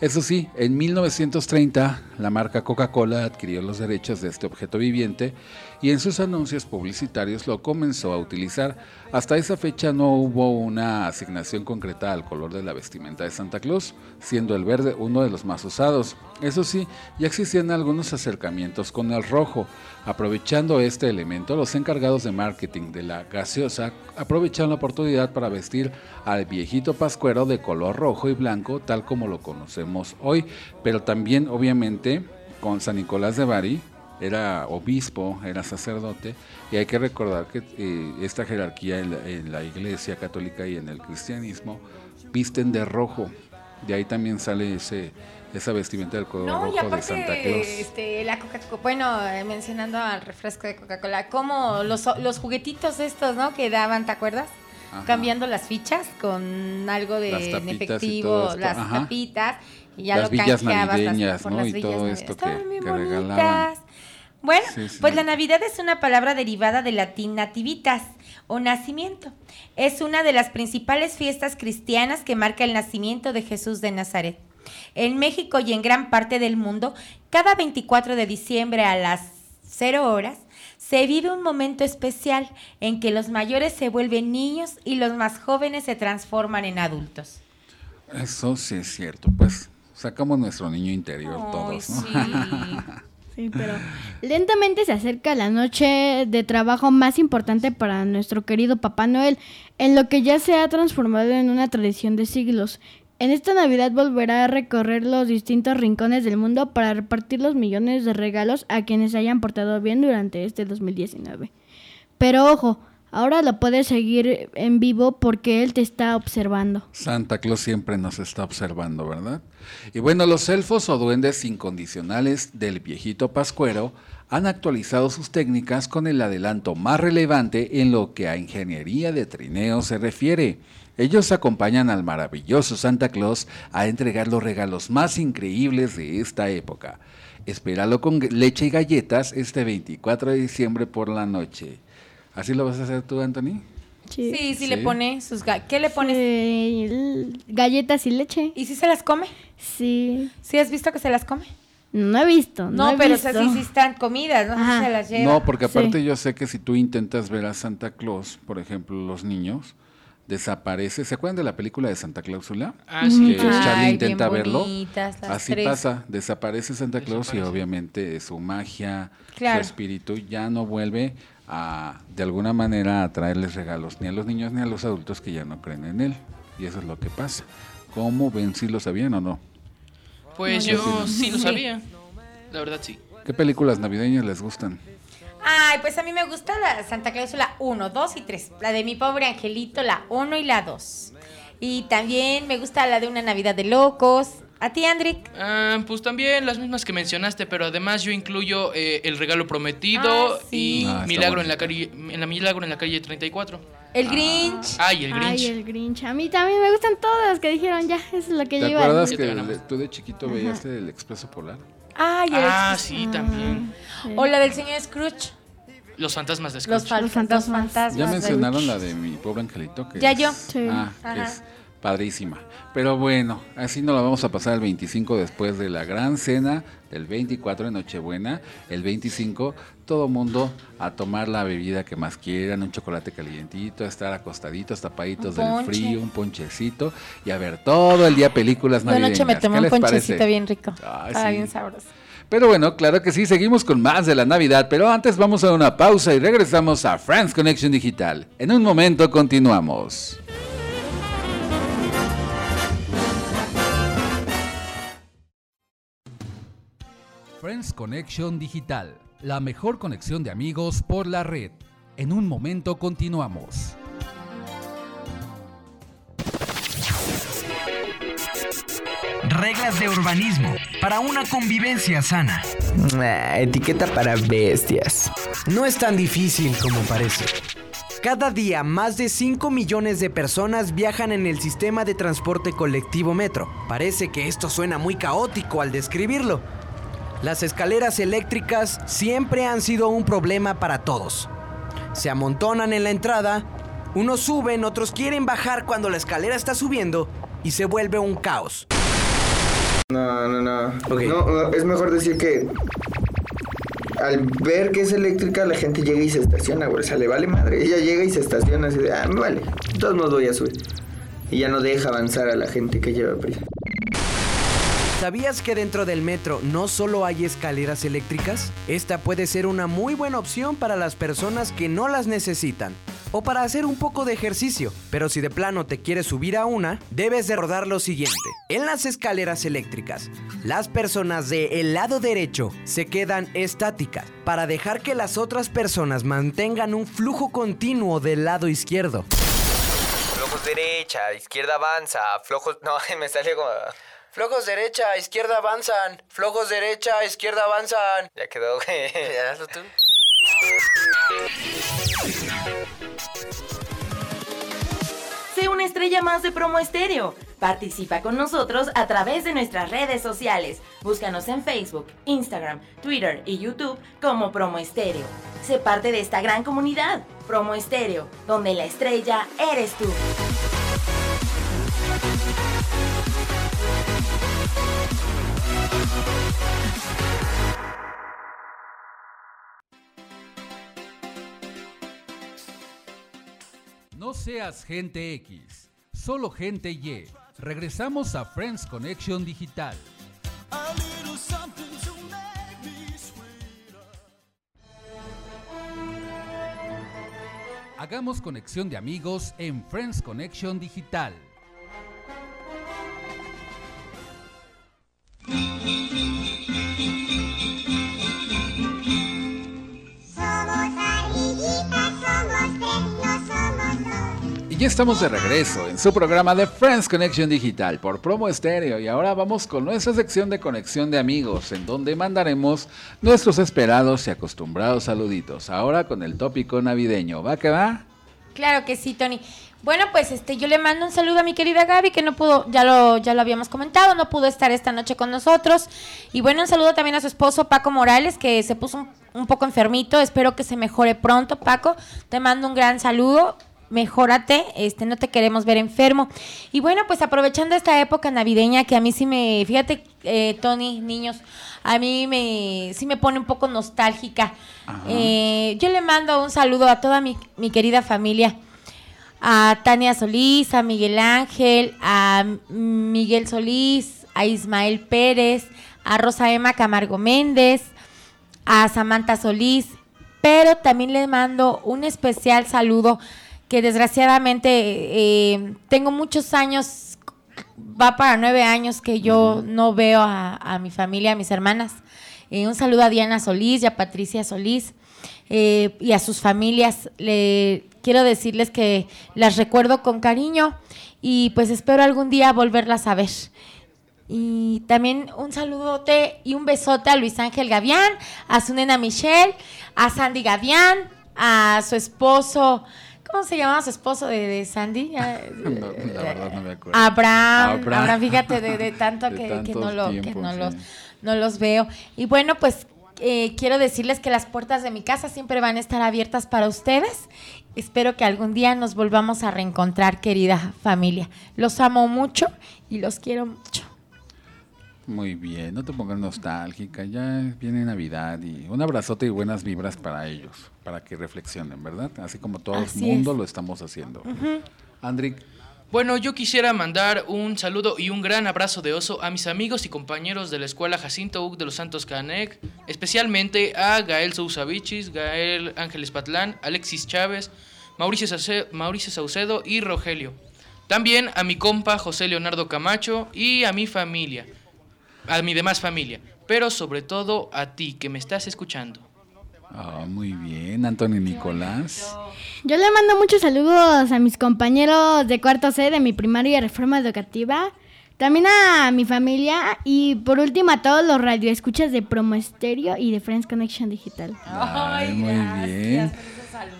S4: Eso sí, en 1930 la marca Coca-Cola adquirió los derechos de este objeto viviente y en sus anuncios publicitarios lo comenzó a utilizar. Hasta esa fecha no hubo una asignación concreta al color de la vestimenta de Santa Claus, siendo el verde uno de los más usados. Eso sí, ya existían algunos acercamientos con el rojo. Aprovechando este elemento, los encargados de marketing de la gaseosa aprovecharon la oportunidad para vestir al viejito pascuero de color rojo y blanco, tal como lo conocemos hoy, pero también obviamente con San Nicolás de Bari, era obispo, era sacerdote, y hay que recordar que eh, esta jerarquía en la, en la iglesia católica y en el cristianismo visten de rojo. De ahí también sale ese esa vestimenta del color
S6: No, y
S4: rojo de Santa Claus.
S6: este, la Coca-Cola, bueno, eh, mencionando al refresco de Coca-Cola, como los, los juguetitos estos, ¿no? Que daban, ¿te acuerdas?
S4: Ajá.
S6: Cambiando las fichas con algo de en efectivo, las
S4: ajá.
S6: tapitas, y ya
S4: Las
S6: lo
S4: villas navideñas, ¿no?
S6: las
S4: Y todo esto que- que regalaban.
S6: Bueno,
S4: Sí, sí.
S6: pues la Navidad es una palabra derivada del latín nativitas o nacimiento. Es una de las principales fiestas cristianas que marca el nacimiento de Jesús de Nazaret. En México y en gran parte del mundo, cada 24 de diciembre a las 0 horas, se vive un momento especial en que los mayores se vuelven niños y los más jóvenes se transforman en adultos.
S4: Eso sí es cierto, pues sacamos nuestro niño interior
S6: Ay,
S4: todos, ¿no?
S6: sí. <laughs>
S8: Pero lentamente se acerca la noche de trabajo más importante para nuestro querido Papá Noel, en lo que ya se ha transformado en una tradición de siglos. En esta Navidad volverá a recorrer los distintos rincones del mundo para repartir los millones de regalos a quienes se hayan portado bien durante este 2019. Pero ojo, ahora lo puedes seguir en vivo porque él te está observando.
S4: Santa Claus siempre nos está observando, ¿verdad? Y bueno, los elfos o duendes incondicionales del viejito Pascuero han actualizado sus técnicas con el adelanto más relevante en lo que a ingeniería de trineo se refiere. Ellos acompañan al maravilloso Santa Claus a entregar los regalos más increíbles de esta época. Espéralo con leche y galletas este 24 de diciembre por la noche. ¿Así lo vas a hacer tú, Anthony?
S6: Sí, sí,
S4: Sí.
S6: le pone sus... ga- ¿Qué le pones?
S8: L- galletas y leche.
S6: ¿Y si se las come?
S8: Sí.
S6: ¿Sí has visto que se las come?
S8: No he visto. No,
S6: No,
S8: he
S6: pero o
S8: visto.
S6: sea, sí, sí están comidas, no
S8: Ajá.
S6: se las lleva.
S4: No, porque aparte
S8: Sí.
S4: yo sé que si tú intentas ver a Santa Claus, por ejemplo, los niños, desaparece. ¿Se acuerdan de la película de Santa Clausula?
S7: Ah, sí.
S4: Que Charlie
S6: Ay,
S4: intenta
S6: bien
S4: verlo.
S6: bonitas las
S4: Así
S6: tres.
S4: pasa, desaparece Santa Claus y obviamente su magia,
S6: Claro.
S4: su espíritu ya no vuelve a, de alguna manera, a traerles regalos ni a los niños ni a los adultos que ya no creen en él. Y eso es lo que pasa. ¿Cómo ven si lo sabían o no?
S7: Pues
S6: No,
S7: yo
S6: sí
S7: lo sabía. La verdad sí.
S4: ¿Qué películas navideñas les gustan?
S6: Ay, pues a mí me gusta la Santa Clausula 1, 2 y 3. La de mi pobre angelito, la 1 y la 2. Y también me gusta la de una Navidad de locos. ¿A ti, Andrick?
S7: Ah, pues también las mismas que mencionaste, pero además yo incluyo eh, El Regalo Prometido
S6: Ah, sí.
S7: y
S4: Ah,
S7: Milagro en la calle en la Milagro en la calle 34.
S6: El Grinch.
S7: Ay, el Grinch.
S8: Ay, el Grinch. A mí también me gustan todas las que dijeron ya. Eso es lo que
S4: ¿Te
S8: yo iba a
S4: acuerdas
S8: decir.
S7: Ya te
S4: que
S7: ganamos.
S4: de- tú de chiquito veías el Expreso Polar?
S7: Ah,
S6: Expreso.
S7: sí, también.
S8: Sí.
S6: O la del señor Scrooge.
S7: Los fantasmas de Scrooge.
S6: Los,
S8: fantasmas.
S4: Ya mencionaron la de mi pobre angelito. Que
S6: Ya
S4: es-
S6: yo.
S8: Sí.
S4: Ah, que
S6: Ajá.
S4: es padrísima. Pero bueno, así nos la vamos a pasar el 25 después de la gran cena del 24 de Nochebuena. El 25, todo mundo a tomar la bebida que más quieran, un chocolate calientito, a estar acostaditos, tapaditos
S6: Un
S4: del
S6: ponche.
S4: frío, un ponchecito y a ver todo el día películas navideñas.
S6: anoche me tomé
S4: ¿Qué
S6: un ponchecito
S4: parece?
S6: bien rico.
S4: Ay, sí.
S6: bien sabroso.
S4: Pero bueno, claro que sí, seguimos con más de la Navidad, pero antes vamos a una pausa y regresamos a France Connection Digital. En un momento continuamos. Friends Connection Digital, la mejor conexión de amigos por la red. En un momento continuamos.
S18: Reglas de urbanismo para una convivencia sana.
S13: Ah, etiqueta para bestias.
S14: No es tan difícil como parece. Cada día más de 5 millones de personas viajan en el sistema de transporte colectivo metro. Parece que esto suena muy caótico al describirlo. Las escaleras eléctricas siempre han sido un problema para todos. Se amontonan en la entrada, unos suben, otros quieren bajar cuando la escalera está subiendo y se vuelve un caos.
S19: No, no, no. No, no, es mejor decir que al ver que es eléctrica, la gente llega y se estaciona, güey. O sea, le vale madre. Ella llega y se estaciona así de, ah, me vale. De todos modos voy a subir. Y ya no deja avanzar a la gente que lleva prisa.
S14: ¿Sabías que dentro del metro no solo hay escaleras eléctricas? Esta puede ser una muy buena opción para las personas que no las necesitan o para hacer un poco de ejercicio. Pero si de plano te quieres subir a una, debes de rodar lo siguiente. En las escaleras eléctricas, las personas del lado derecho se quedan estáticas para dejar que las otras personas mantengan un flujo continuo del lado izquierdo.
S13: Flojos derecha, izquierda avanza, flojos... <laughs> No, me salió como...
S14: Flojos derecha, izquierda avanzan. Flojos derecha, izquierda avanzan.
S13: Ya quedó, güey. <laughs> Ya hazlo tú.
S3: Sé una estrella más de Promo Estéreo. Participa con nosotros a través de nuestras redes sociales. Búscanos en Facebook, Instagram, Twitter y YouTube como Promo Estéreo. Sé parte de esta gran comunidad, Promo Estéreo, donde la estrella eres tú.
S4: Seas gente X, solo gente Y. Regresamos a Friends Connection Digital. Hagamos conexión de amigos en Friends Connection Digital. Ya estamos de regreso en su programa de Friends Connection Digital por Promo Estéreo y ahora vamos con nuestra sección de conexión de amigos en donde mandaremos nuestros esperados y acostumbrados saluditos. Ahora con el tópico navideño. ¿Va que va?
S6: Claro que sí, Tony. Bueno, pues este, yo le mando un saludo a mi querida Gaby, que no pudo, ya lo, ya lo habíamos comentado, no pudo estar esta noche con nosotros. Y bueno, un saludo también a su esposo Paco Morales, que se puso un, un poco enfermito. Espero que se mejore pronto, Paco. Te mando un gran saludo. Mejórate, este, no te queremos ver enfermo. Y bueno, pues aprovechando esta época navideña que a mí sí me, fíjate, eh, Tony, niños, a mí me, sí me pone un poco nostálgica. Eh, yo le mando un saludo a toda mi, mi querida familia a Tania Solís, a Miguel Ángel, a Miguel Solís, a Ismael Pérez, a Rosa Emma Camargo Méndez, a Samantha Solís, pero también le mando un especial saludo que desgraciadamente eh, tengo muchos años, va para nueve años que yo no veo a, a mi familia, a mis hermanas. Eh, un saludo a Diana Solís y a Patricia Solís eh, y a sus familias. Le, quiero decirles que las recuerdo con cariño y pues espero algún día volverlas a ver. Y también un saludote y un besote a Luis Ángel Gavián, a su nena Michelle, a Sandy Gavián, a su esposo, ¿cómo se llamaba su esposo de, de Sandy? <laughs>
S4: No, la verdad no me acuerdo.
S6: Abraham,
S4: Abraham.
S6: Abraham, fíjate de, de <laughs> tanto
S4: De
S6: que, que no, lo, que no,
S4: sí.
S6: los, no los veo. Y bueno, pues eh, quiero decirles que las puertas de mi casa siempre van a estar abiertas para ustedes. Espero que algún día nos volvamos a reencontrar, querida familia. Los amo mucho y los quiero mucho.
S4: Muy bien, no te pongas nostálgica, ya viene Navidad y un abrazote y buenas vibras para ellos, para que reflexionen, ¿verdad? Así como todo
S7: Así
S4: el mundo
S7: es.
S4: lo estamos haciendo.
S7: Ujú.
S4: Andrick,
S7: Bueno, yo quisiera mandar un saludo y un gran abrazo de oso a mis amigos y compañeros de la escuela Jacinto Uc de los Santos Canec, especialmente a Gael Sousa Vichis, Gael Ángeles Patlán, Alexis Chávez, Mauricio, Mauricio Saucedo y Rogelio. También a mi compa José Leonardo Camacho y a mi familia, a mi demás familia, pero sobre todo a ti que me estás escuchando.
S4: ah, muy bien, Antonio Nicolás.
S8: Yo le mando muchos saludos a mis compañeros de cuarto C de mi primaria reforma educativa,
S20: También a mi familia y por último a todos los radioescuchas de Promo Estéreo y de Friends Connection Digital.
S4: Ay, muy bien.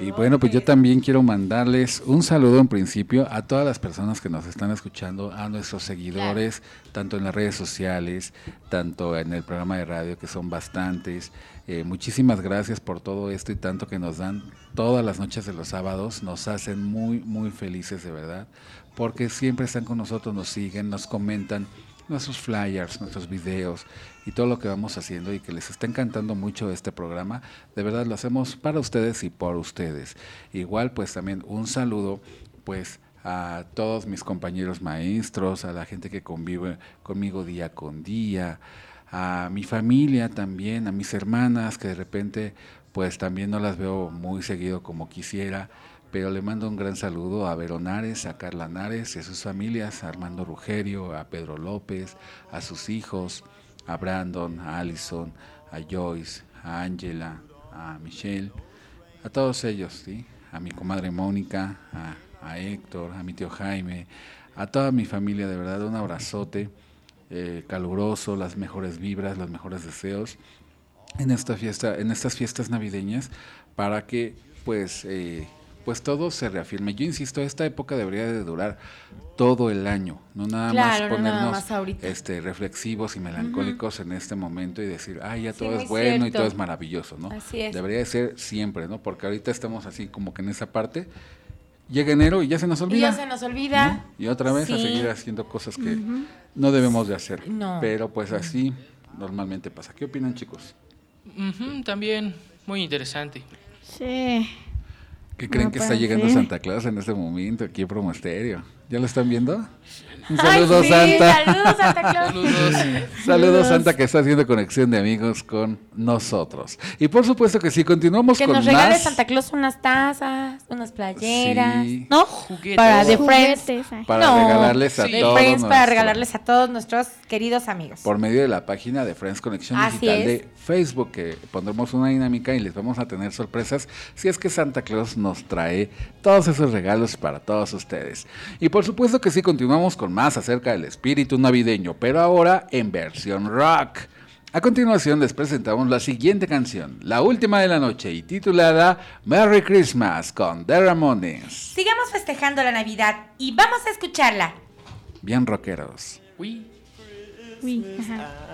S4: Y bueno, pues yo también quiero mandarles un saludo en principio a todas las personas que nos están escuchando, a nuestros seguidores, tanto en las redes sociales, tanto en el programa de radio, que son bastantes. Eh, muchísimas gracias por todo esto y tanto que nos dan todas las noches de los sábados. Nos hacen muy, muy felices de verdad, porque siempre están con nosotros, nos siguen, nos comentan nuestros flyers, nuestros videos y todo lo que vamos haciendo y que les está encantando mucho este programa. De verdad lo hacemos para ustedes y por ustedes. Igual pues también un saludo pues a todos mis compañeros maestros, a la gente que convive conmigo día con día, a mi familia también, a mis hermanas que de repente pues también no las veo muy seguido como quisiera pero le mando un gran saludo a Veronares, a Carla Nares y a sus familias, a Armando Rugerio, a Pedro López, a sus hijos, a Brandon, a Allison, a Joyce, a Angela, a Michelle, a todos ellos, ¿sí? a mi comadre Mónica, a, a Héctor, a mi tío Jaime, a toda mi familia, de verdad, un abrazote eh, caluroso, las mejores vibras, los mejores deseos en esta fiesta, en estas fiestas navideñas, para que pues eh, pues todo se reafirme. Yo insisto, esta época debería de durar todo el año, no nada
S6: Claro,
S4: más
S6: no
S4: ponernos
S6: nada más ahorita.
S4: este reflexivos y melancólicos en este momento y decir, ay, ya todo es bueno y todo es maravilloso, ¿no?
S6: Así es.
S4: Debería de ser siempre, ¿no? Porque ahorita estamos así como que en esa parte. Llega enero y ya se nos
S6: Y
S4: olvida.
S6: ya se nos olvida.
S4: Y otra vez a seguir haciendo cosas que no debemos de hacer.
S7: No.
S4: Pero pues así normalmente pasa. ¿Qué opinan, chicos?
S7: También muy interesante.
S20: Sí.
S4: ¿Qué creen
S20: No
S4: que está llegando
S20: ser.
S4: Santa Claus en este momento aquí en Promo Estéreo? ¿Ya lo están viendo? Un
S6: Ay,
S4: saludo,
S6: sí,
S4: Santa.
S6: saludos, Santa Claus.
S7: Saludos.
S4: Saludos, Santa, que está haciendo conexión de amigos con nosotros. Y por supuesto que sí, continuamos
S6: Que
S4: con
S6: nos regale
S4: más.
S6: Santa Claus unas tazas, unas playeras,
S4: Sí.
S6: ¿no?
S7: Juguetes.
S6: Para The
S20: Juguetes,
S6: Friends.
S20: ay.
S4: Para
S6: No,
S4: regalarles a
S6: The
S4: todos
S6: Friends, para
S4: nuestros-
S6: regalarles a todos nuestros queridos amigos.
S4: por medio de la página de Friends Conexión
S6: Así
S4: Digital
S6: es.
S4: de Facebook, que pondremos una dinámica y les vamos a tener sorpresas si es que Santa Claus nos trae todos esos regalos para todos ustedes. Y por supuesto que sí, continuamos con más acerca del espíritu navideño, pero ahora en versión rock. A continuación les presentamos la siguiente canción, la última de la noche y titulada Merry Christmas con The Ramones.
S6: Sigamos festejando la Navidad y vamos a escucharla.
S4: Bien rockeros.
S20: Ajá.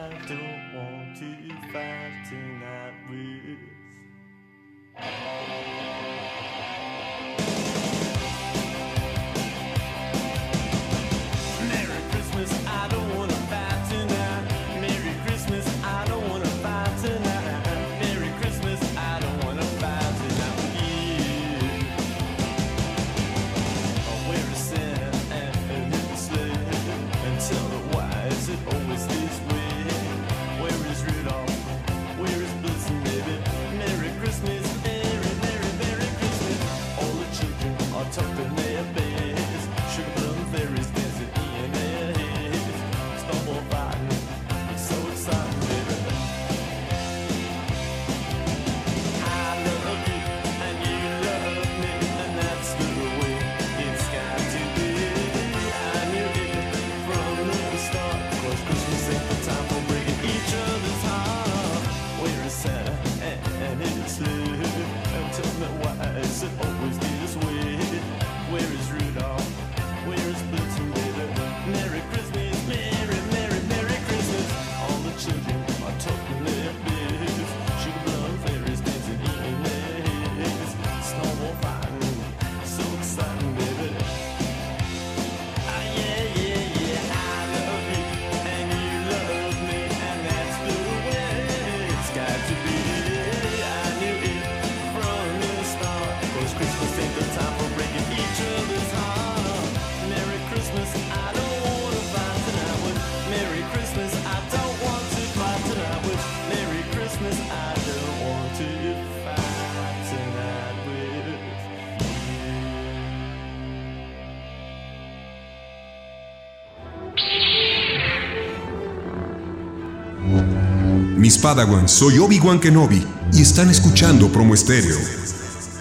S21: Padawan, soy Obi-Wan Kenobi y están escuchando Promo Estéreo.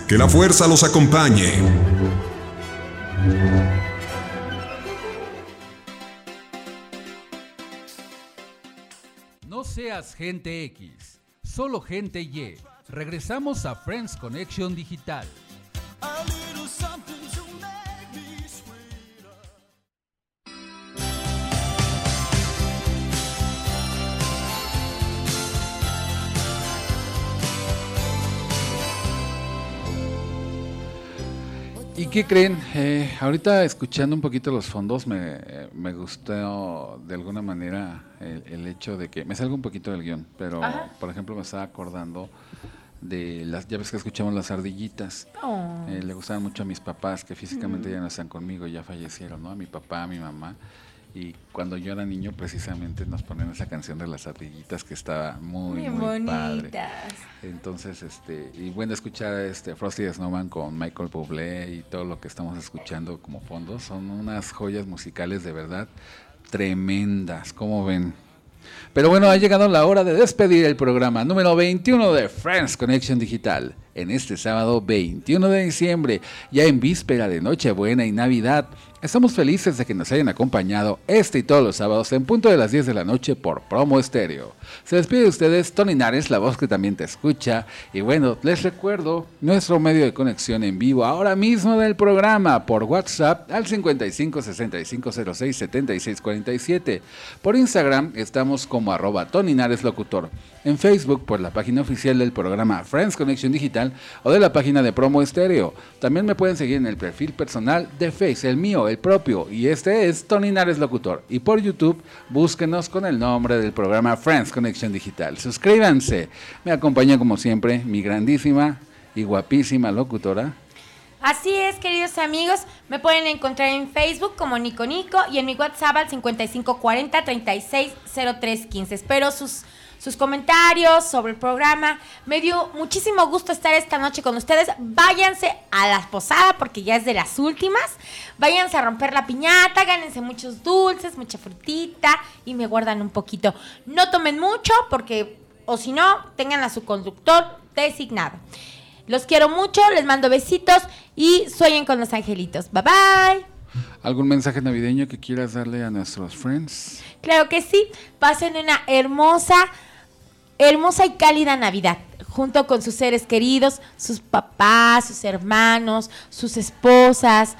S21: Que la fuerza los acompañe.
S4: No seas gente X, solo gente Y. Regresamos a Friends Connection Digital. Qué creen? Eh, ahorita escuchando un poquito los fondos me, me gustó de alguna manera el, el hecho de que me salgo un poquito del guion, pero
S6: Ajá.
S4: por ejemplo me estaba acordando de las ya ves que escuchamos las ardillitas.
S6: Oh.
S4: Eh, le gustaban mucho a mis papás que físicamente ya no están conmigo, ya fallecieron, ¿no? A mi papá, a mi mamá. Y cuando yo era niño precisamente nos ponían esa canción de las ardillitas que estaba muy,
S6: Muy
S4: muy, padre. Entonces, este, y bueno, escuchar este Frosty the Snowman con Michael Bublé y todo lo que estamos escuchando como fondo son unas joyas musicales de verdad tremendas, como ven. Pero bueno, ha llegado la hora de despedir el programa número 21 de Friends Connection Digital. En este sábado 21 de diciembre, ya en víspera de Nochebuena y Navidad, estamos felices de que nos hayan acompañado este y todos los sábados en punto de las 10 de la noche por Promo Estéreo. Se despide de ustedes Tony Nares, la voz que también te escucha. Y bueno, les recuerdo nuestro medio de conexión en vivo ahora mismo del programa por WhatsApp al 55 65 06 76 47. Por Instagram estamos como arroba Tony Nares Locutor. En Facebook por la página oficial del programa Friends Connection Digital o de la página de Promo Estéreo. También me pueden seguir en el perfil personal de Face, el mío, el propio, y este es Tony Nares Locutor. Y por YouTube, búsquenos con el nombre del programa Friends Connection Digital. Suscríbanse. Me acompaña como siempre mi grandísima y guapísima locutora.
S6: Así es, queridos amigos, me pueden encontrar en Facebook como Nico Nico y en mi WhatsApp al 5540 360315. Espero sus, sus comentarios sobre el programa. Me dio muchísimo gusto estar esta noche con ustedes. Váyanse a la posada porque ya es de las últimas. Váyanse a romper la piñata, gánense muchos dulces, mucha frutita y me guardan un poquito. No tomen mucho porque, o si no, tengan a su conductor designado. Los quiero mucho, les mando besitos y sueñen con los angelitos. Bye bye.
S4: ¿Algún mensaje navideño que quieras darle a nuestros friends?
S6: Claro que sí. Pasen una hermosa, hermosa y cálida Navidad. Junto con sus seres queridos, sus papás, sus hermanos, sus esposas,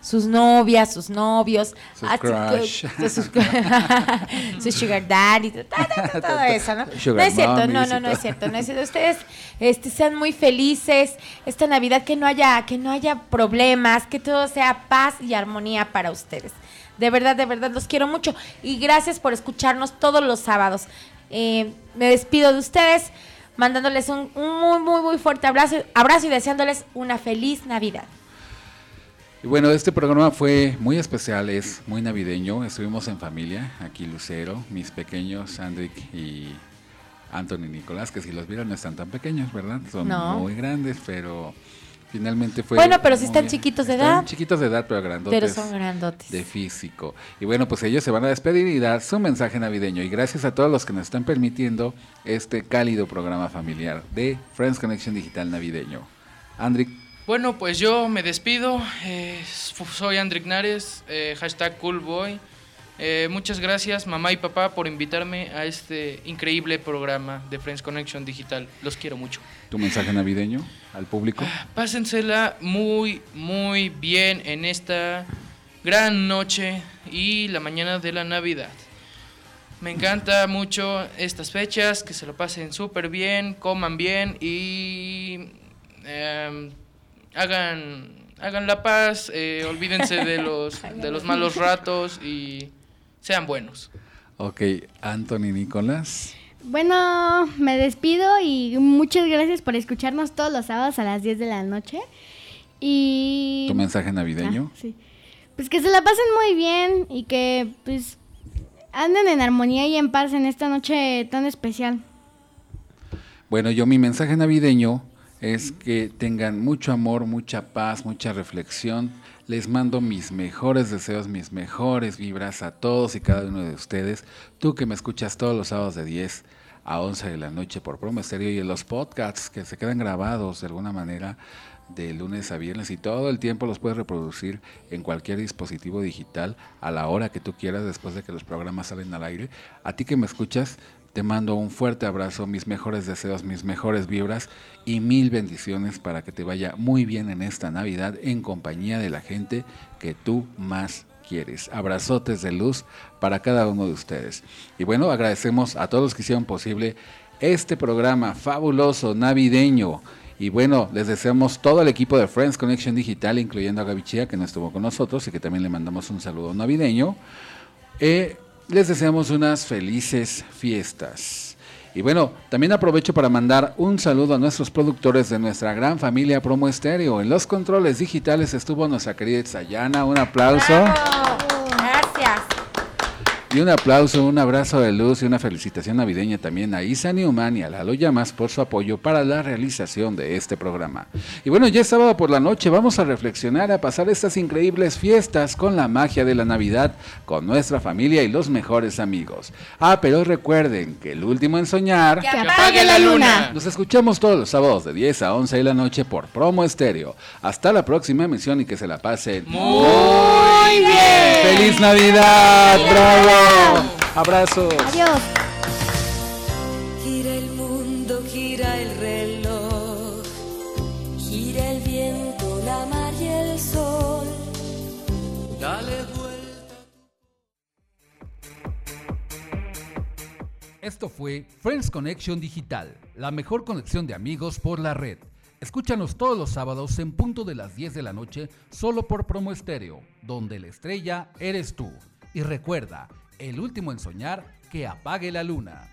S6: sus novias, sus novios, <laughs>
S4: Sus
S6: así
S4: crush.
S6: que- sus, <laughs> sus sugar daddy, todo, todo- todo <laughs> eso, ¿no?
S4: Sugar
S6: no es cierto, no, no, no es cierto, no es cierto. Ustedes este, sean muy felices esta Navidad, que no haya, que no haya problemas, que todo sea paz y armonía para ustedes. De verdad, de verdad, los quiero mucho y gracias por escucharnos todos los sábados. Eh, me despido de ustedes mandándoles un, un muy, muy, muy fuerte abrazo, abrazo y deseándoles una feliz Navidad.
S4: Y bueno, este programa fue muy especial, es muy navideño. Estuvimos en familia, aquí Lucero, mis pequeños, Andrick y Anthony Nicolás, que si los vieran no están tan pequeños, ¿verdad? Son
S6: No.
S4: muy grandes, pero finalmente fue...
S6: Bueno, pero si están chiquitos de
S4: están
S6: edad.
S4: chiquitos de edad, pero grandotes.
S6: Pero son grandotes.
S4: De físico. Y bueno, pues ellos se van a despedir y dar su mensaje navideño. Y gracias a todos los que nos están permitiendo este cálido programa familiar de Friends Connection Digital Navideño. Andrick,
S7: Bueno, pues yo me despido. eh, soy Andrick Nares, eh, hashtag coolboy. Eh, muchas gracias, mamá y papá, por invitarme a este increíble programa de Friends Connection Digital. Los quiero mucho.
S4: tu mensaje navideño al público.
S7: Pásensela muy, muy bien en esta gran noche y la mañana de la Navidad. Me encanta mucho estas fechas, que se lo pasen súper bien, coman bien y em, hagan, hagan la paz, eh, olvídense de <laughs> los, de los malos ratos y sean buenos.
S4: Ok, Anthony Nicolás.
S8: Bueno, me despido y muchas gracias por escucharnos todos los sábados a las 10 de la noche. Y...
S4: Tu mensaje navideño.
S8: Ah, sí. Pues que se la pasen muy bien y que pues anden en armonía y en paz en esta noche tan especial.
S4: Bueno, yo mi mensaje navideño es que tengan mucho amor, mucha paz, mucha reflexión. Les mando mis mejores deseos, mis mejores vibras a todos y cada uno de ustedes. Tú que me escuchas todos los sábados de 10 a 11 de la noche por Promo Estéreo y en los podcasts que se quedan grabados de alguna manera de lunes a viernes y todo el tiempo los puedes reproducir en cualquier dispositivo digital a la hora que tú quieras después de que los programas salen al aire. A ti que me escuchas, te mando un fuerte abrazo, mis mejores deseos, mis mejores vibras y mil bendiciones para que te vaya muy bien en esta Navidad en compañía de la gente que tú más quieres. Abrazotes de luz para cada uno de ustedes. Y bueno, agradecemos a todos los que hicieron posible este programa fabuloso navideño. Y bueno, les deseamos todo el equipo de Friends Connection Digital, incluyendo a Gaby Chía, que no estuvo con nosotros y que también le mandamos un saludo navideño. Eh, les deseamos unas felices fiestas. Y bueno, también aprovecho para mandar un saludo a nuestros productores de nuestra gran familia Promo Estéreo. En los controles digitales estuvo nuestra querida Sayana. Un aplauso. Y un aplauso, un abrazo de luz y una felicitación navideña también a Isa Newman y a Lalo Llamas por su apoyo para la realización de este programa. Y bueno, ya es sábado por la noche, vamos a reflexionar, a pasar estas increíbles fiestas con la magia de la Navidad, con nuestra familia y los mejores amigos. Ah, pero recuerden que el último en soñar...
S6: ¡Que apague la luna!
S4: Nos escuchamos todos los sábados de 10 a 11 de la noche por Promo Estéreo. Hasta la próxima emisión y que se la pasen
S6: Muy bien.
S4: ¡Feliz Navidad! ¡Bravo! Abrazos.
S8: Adiós.
S12: Gira el mundo, gira el reloj, gira el viento, la mar y el sol.
S18: Dale vuelta.
S4: Esto fue Friends Connection Digital, la mejor conexión de amigos por la red. Escúchanos todos los sábados en punto de las 10 de la noche, solo por Promo Estéreo, donde la estrella eres tú. Y recuerda, el último en soñar que apague la luna.